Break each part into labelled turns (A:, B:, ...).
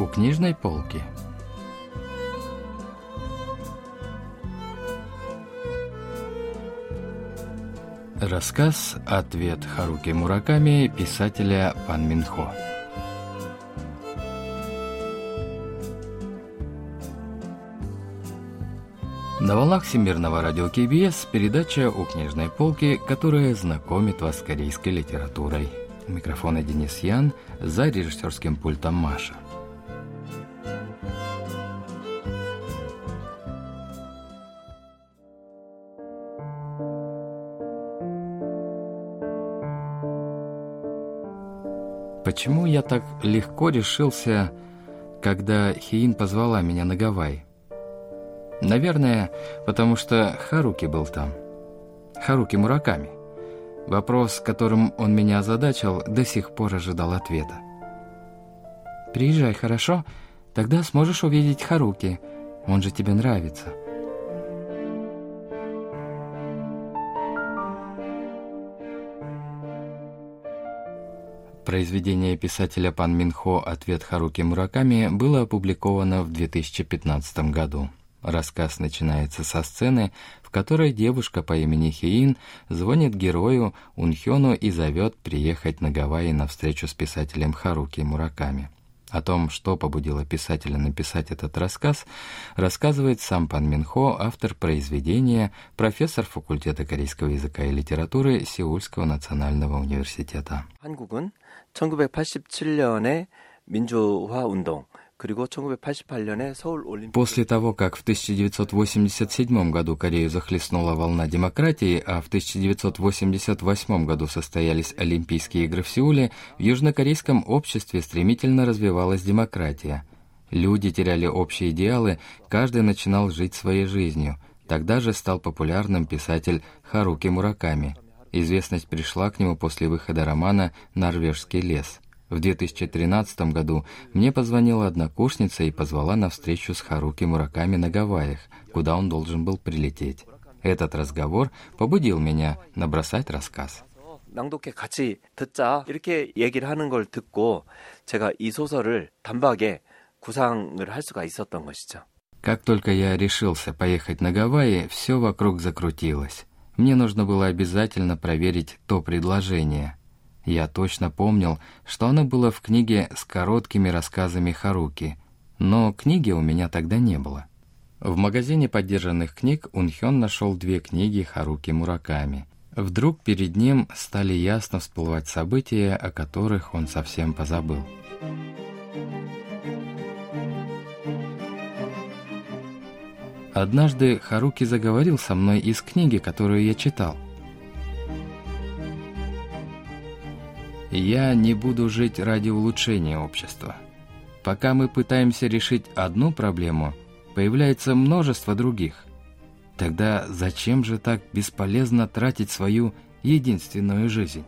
A: у книжной полки. Рассказ «Ответ Харуки Мураками» писателя Пан Минхо. На волнах Всемирного радио КБС передача «У книжной полки», которая знакомит вас с корейской литературой. У микрофона Денис Ян, за режиссерским пультом Маша. Почему я так легко решился, когда Хиин позвала меня на Гавайи? Наверное, потому что Харуки был там. Харуки Мураками. Вопрос, которым он меня озадачил, до сих пор ожидал ответа. «Приезжай, хорошо? Тогда сможешь увидеть Харуки. Он же тебе нравится». Произведение писателя Пан Минхо «Ответ Харуки Мураками» было опубликовано в 2015 году. Рассказ начинается со сцены, в которой девушка по имени Хиин звонит герою Унхёну и зовет приехать на Гавайи на встречу с писателем Харуки Мураками. О том, что побудило писателя написать этот рассказ, рассказывает сам Пан Минхо, автор произведения, профессор факультета корейского языка и литературы Сеульского национального университета.
B: 한국은 1987년에 민주화 운동
A: После того, как в 1987 году Корею захлестнула волна демократии, а в 1988 году состоялись Олимпийские игры в Сеуле, в южнокорейском обществе стремительно развивалась демократия. Люди теряли общие идеалы, каждый начинал жить своей жизнью. Тогда же стал популярным писатель Харуки Мураками. Известность пришла к нему после выхода романа «Норвежский лес». В 2013 году мне позвонила однокурсница и позвала на встречу с Харуки Мураками на Гавайях, куда он должен был прилететь. Этот разговор побудил меня набросать рассказ.
B: 낭독회 같이 듣자 이렇게 얘기를 하는 걸 듣고 제가 이 소설을 단박에 구상을 할 수가 있었던 것이죠.
A: Как только я решился поехать на Гавайи, все вокруг закрутилось. Мне нужно было обязательно проверить то предложение – я точно помнил, что оно было в книге с короткими рассказами Харуки, но книги у меня тогда не было. В магазине поддержанных книг Унхён нашел две книги Харуки Мураками. Вдруг перед ним стали ясно всплывать события, о которых он совсем позабыл. Однажды Харуки заговорил со мной из книги, которую я читал – Я не буду жить ради улучшения общества. Пока мы пытаемся решить одну проблему, появляется множество других. Тогда зачем же так бесполезно тратить свою единственную жизнь?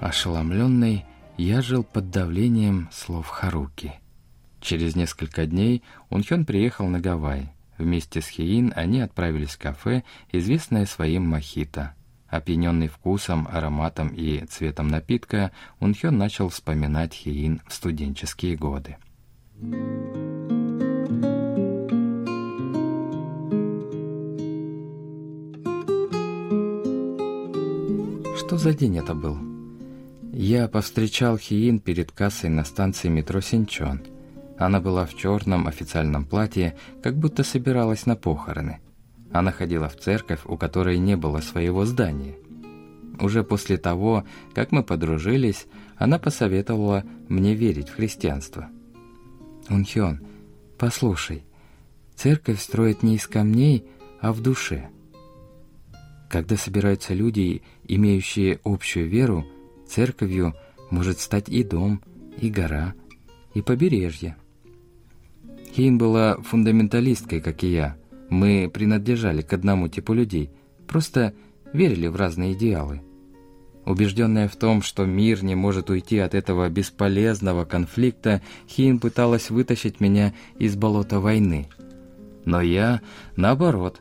A: Ошеломленный, я жил под давлением слов Харуки. Через несколько дней Унхён приехал на Гавайи. Вместе с Хеин они отправились в кафе, известное своим мохито. Опьяненный вкусом, ароматом и цветом напитка, Унхён начал вспоминать Хеин в студенческие годы. Что за день это был? Я повстречал Хиин перед кассой на станции метро Синчон – она была в черном официальном платье, как будто собиралась на похороны. Она ходила в церковь, у которой не было своего здания. Уже после того, как мы подружились, она посоветовала мне верить в христианство. «Унхён, послушай, церковь строит не из камней, а в душе. Когда собираются люди, имеющие общую веру, церковью может стать и дом, и гора, и побережье. Хейн была фундаменталисткой, как и я. Мы принадлежали к одному типу людей, просто верили в разные идеалы. Убежденная в том, что мир не может уйти от этого бесполезного конфликта, Хейн пыталась вытащить меня из болота войны. Но я, наоборот,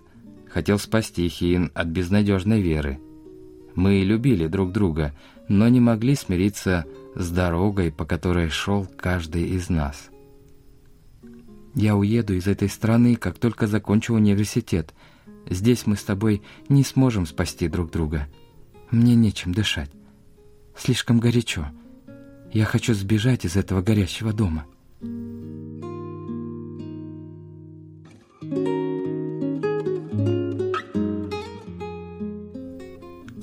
A: хотел спасти Хейн от безнадежной веры. Мы любили друг друга, но не могли смириться с дорогой, по которой шел каждый из нас. Я уеду из этой страны, как только закончу университет. Здесь мы с тобой не сможем спасти друг друга. Мне нечем дышать. Слишком горячо. Я хочу сбежать из этого горящего дома.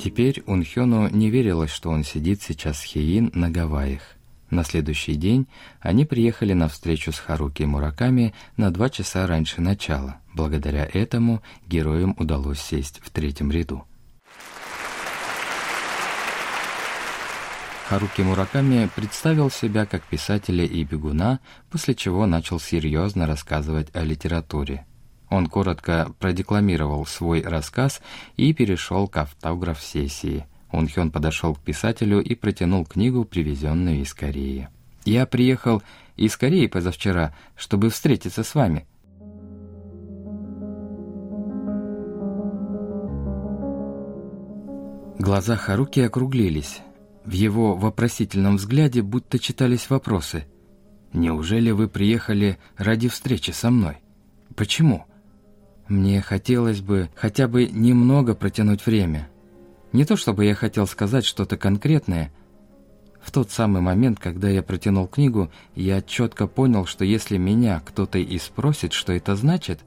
A: Теперь Унхёну не верилось, что он сидит сейчас с Хеин на Гавайях. На следующий день они приехали на встречу с Харуки Мураками на два часа раньше начала. Благодаря этому героям удалось сесть в третьем ряду. Харуки Мураками представил себя как писателя и бегуна, после чего начал серьезно рассказывать о литературе. Он коротко продекламировал свой рассказ и перешел к автограф-сессии. Унхён подошел к писателю и протянул книгу, привезенную из Кореи. «Я приехал из Кореи позавчера, чтобы встретиться с вами», Глаза Харуки округлились. В его вопросительном взгляде будто читались вопросы. «Неужели вы приехали ради встречи со мной? Почему?» Мне хотелось бы хотя бы немного протянуть время. Не то чтобы я хотел сказать что-то конкретное. В тот самый момент, когда я протянул книгу, я четко понял, что если меня кто-то и спросит, что это значит,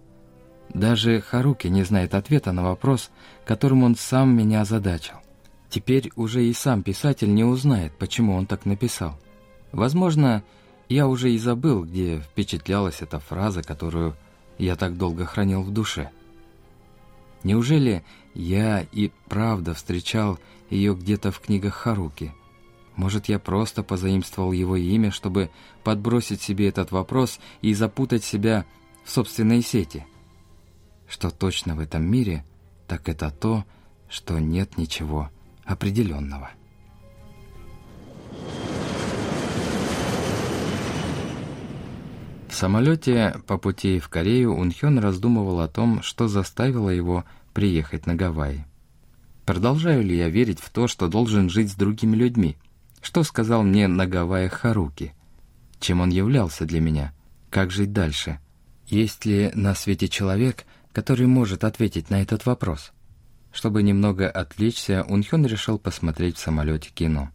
A: даже Харуки не знает ответа на вопрос, которым он сам меня озадачил. Теперь уже и сам писатель не узнает, почему он так написал. Возможно, я уже и забыл, где впечатлялась эта фраза, которую я так долго хранил в душе. Неужели я и правда встречал ее где-то в книгах Харуки? Может, я просто позаимствовал его имя, чтобы подбросить себе этот вопрос и запутать себя в собственной сети? Что точно в этом мире, так это то, что нет ничего определенного. В самолете по пути в Корею Унхён раздумывал о том, что заставило его приехать на Гавайи. Продолжаю ли я верить в то, что должен жить с другими людьми? Что сказал мне на Гавайях Харуки? Чем он являлся для меня? Как жить дальше? Есть ли на свете человек, который может ответить на этот вопрос? Чтобы немного отвлечься, Унхён решил посмотреть в самолете кино.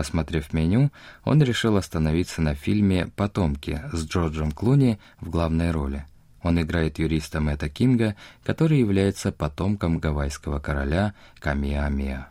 A: Посмотрев меню, он решил остановиться на фильме «Потомки» с Джорджем Клуни в главной роли. Он играет юриста Мэтта Кинга, который является потомком гавайского короля Камиамиа.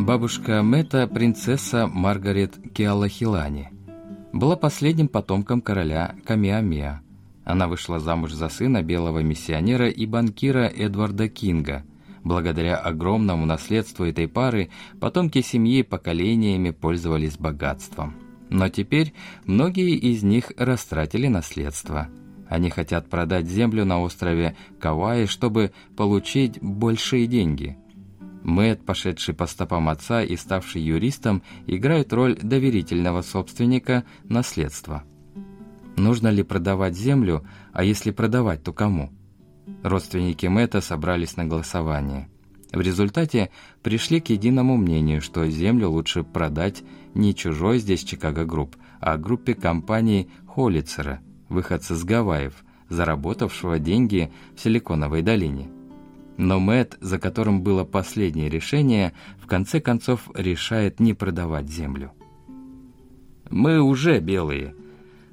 A: Бабушка Мэтта – принцесса Маргарет Киалахилани – была последним потомком короля Камиамеа. Она вышла замуж за сына белого миссионера и банкира Эдварда Кинга. Благодаря огромному наследству этой пары потомки семьи поколениями пользовались богатством. Но теперь многие из них растратили наследство. Они хотят продать землю на острове Кавайи, чтобы получить большие деньги – Мэтт, пошедший по стопам отца и ставший юристом, играет роль доверительного собственника наследства. Нужно ли продавать землю, а если продавать, то кому? Родственники Мэтта собрались на голосование. В результате пришли к единому мнению, что землю лучше продать не чужой здесь Чикаго Групп, а группе компании Холлицера, выходца с Гавайев, заработавшего деньги в Силиконовой долине. Но Мэт, за которым было последнее решение, в конце концов решает не продавать землю. «Мы уже белые.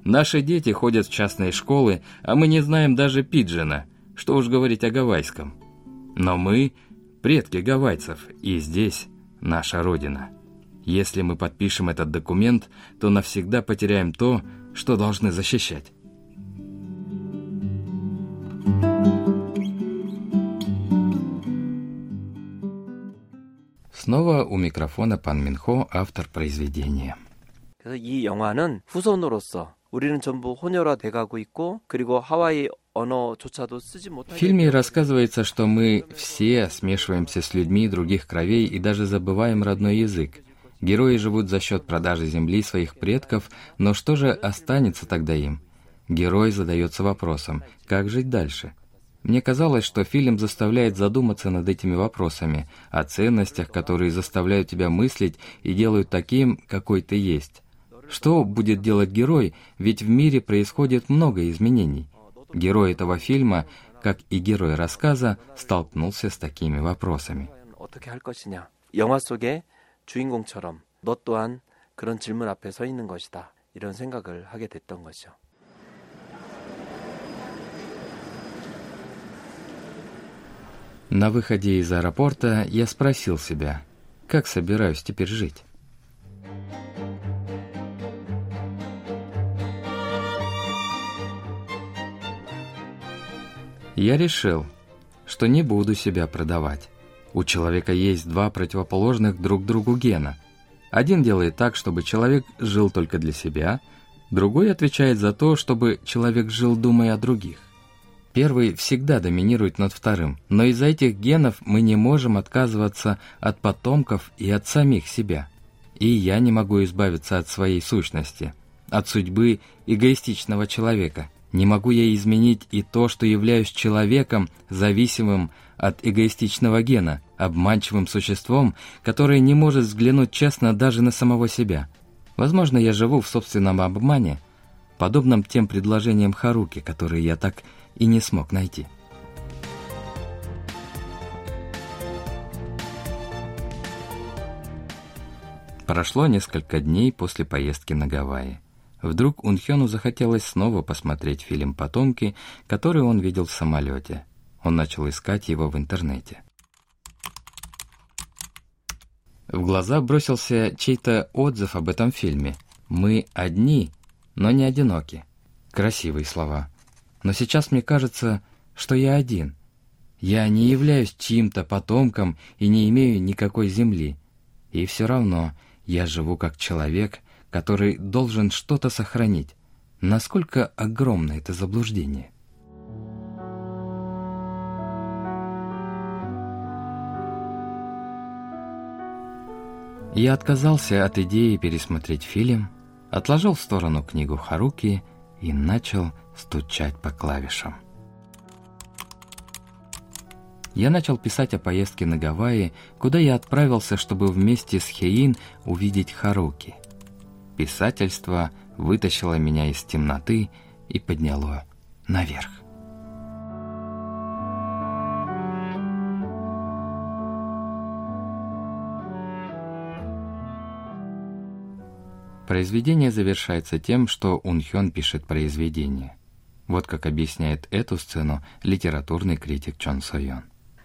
A: Наши дети ходят в частные школы, а мы не знаем даже пиджина, что уж говорить о гавайском. Но мы – предки гавайцев, и здесь наша родина. Если мы подпишем этот документ, то навсегда потеряем то, что должны защищать». Снова у микрофона пан Минхо, автор произведения.
B: 그래서 이 영화는 후손으로서
A: В фильме рассказывается, что мы все смешиваемся с людьми других кровей и даже забываем родной язык. Герои живут за счет продажи земли своих предков, но что же останется тогда им? Герой задается вопросом, как жить дальше? Мне казалось, что фильм заставляет задуматься над этими вопросами, о ценностях, которые заставляют тебя мыслить и делают таким, какой ты есть. Что будет делать герой, ведь в мире происходит много изменений. Герой этого фильма, как и герой рассказа, столкнулся с такими вопросами.
B: 영화 속의 주인공처럼 너 또한 그런 질문 앞에 서 있는 것이다. 이런 생각을 하게 됐던 거죠.
A: На выходе из аэропорта я спросил себя, как собираюсь теперь жить. Я решил, что не буду себя продавать. У человека есть два противоположных друг другу гена. Один делает так, чтобы человек жил только для себя, другой отвечает за то, чтобы человек жил, думая о других. Первый всегда доминирует над вторым, но из-за этих генов мы не можем отказываться от потомков и от самих себя. И я не могу избавиться от своей сущности, от судьбы эгоистичного человека. Не могу я изменить и то, что являюсь человеком, зависимым от эгоистичного гена, обманчивым существом, которое не может взглянуть честно даже на самого себя. Возможно, я живу в собственном обмане, подобном тем предложениям Харуки, которые я так и не смог найти. Прошло несколько дней после поездки на Гавайи. Вдруг Унхёну захотелось снова посмотреть фильм «Потомки», который он видел в самолете. Он начал искать его в интернете. В глаза бросился чей-то отзыв об этом фильме. «Мы одни, но не одиноки». Красивые слова. Но сейчас мне кажется, что я один. Я не являюсь чьим-то потомком и не имею никакой земли. И все равно я живу как человек, который должен что-то сохранить. Насколько огромно это заблуждение? Я отказался от идеи пересмотреть фильм, отложил в сторону книгу Харуки и начал стучать по клавишам. Я начал писать о поездке на Гавайи, куда я отправился, чтобы вместе с Хеин увидеть Харуки. Писательство вытащило меня из темноты и подняло наверх. Произведение завершается тем, что Унхён пишет произведение. Вот как объясняет эту сцену литературный критик Чон Сойон.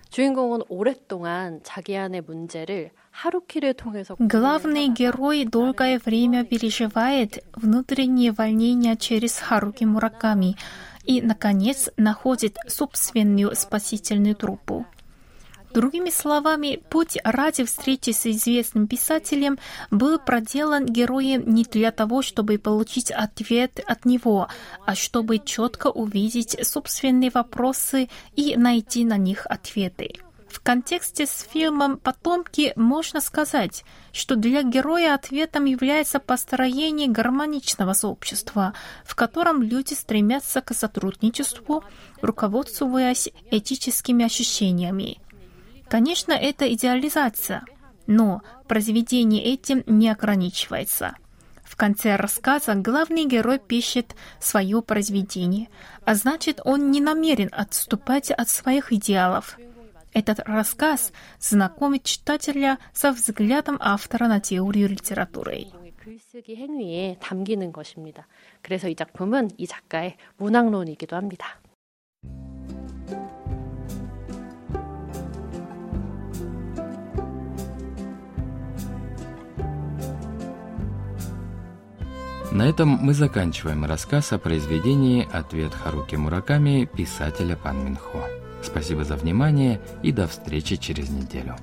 C: 주인공은 오랫동안 자기 안의 문제를 하루키를 통해서
D: Главный герой долгое время переживает внутренние волнения через Харуки Мураками и, наконец, находит собственную спасительную труппу. Другими словами, путь ради встречи с известным писателем был проделан героем не для того, чтобы получить ответ от него, а чтобы четко увидеть собственные вопросы и найти на них ответы. В контексте с фильмом «Потомки» можно сказать, что для героя ответом является построение гармоничного сообщества, в котором люди стремятся к сотрудничеству, руководствуясь этическими ощущениями. Конечно, это идеализация, но произведение этим не ограничивается. В конце рассказа главный герой пишет свое произведение, а значит, он не намерен отступать от своих идеалов. Этот рассказ знакомит читателя со взглядом автора на теорию литературы.
C: 글쓰기 행위에 담기는 것입니다. 그래서 이 작품은 이 작가의 문학론이기도 합니다.
A: На этом мы заканчиваем рассказ о произведении «Ответ Харуки Мураками» писателя Пан Минхо. Спасибо за внимание и до встречи через неделю.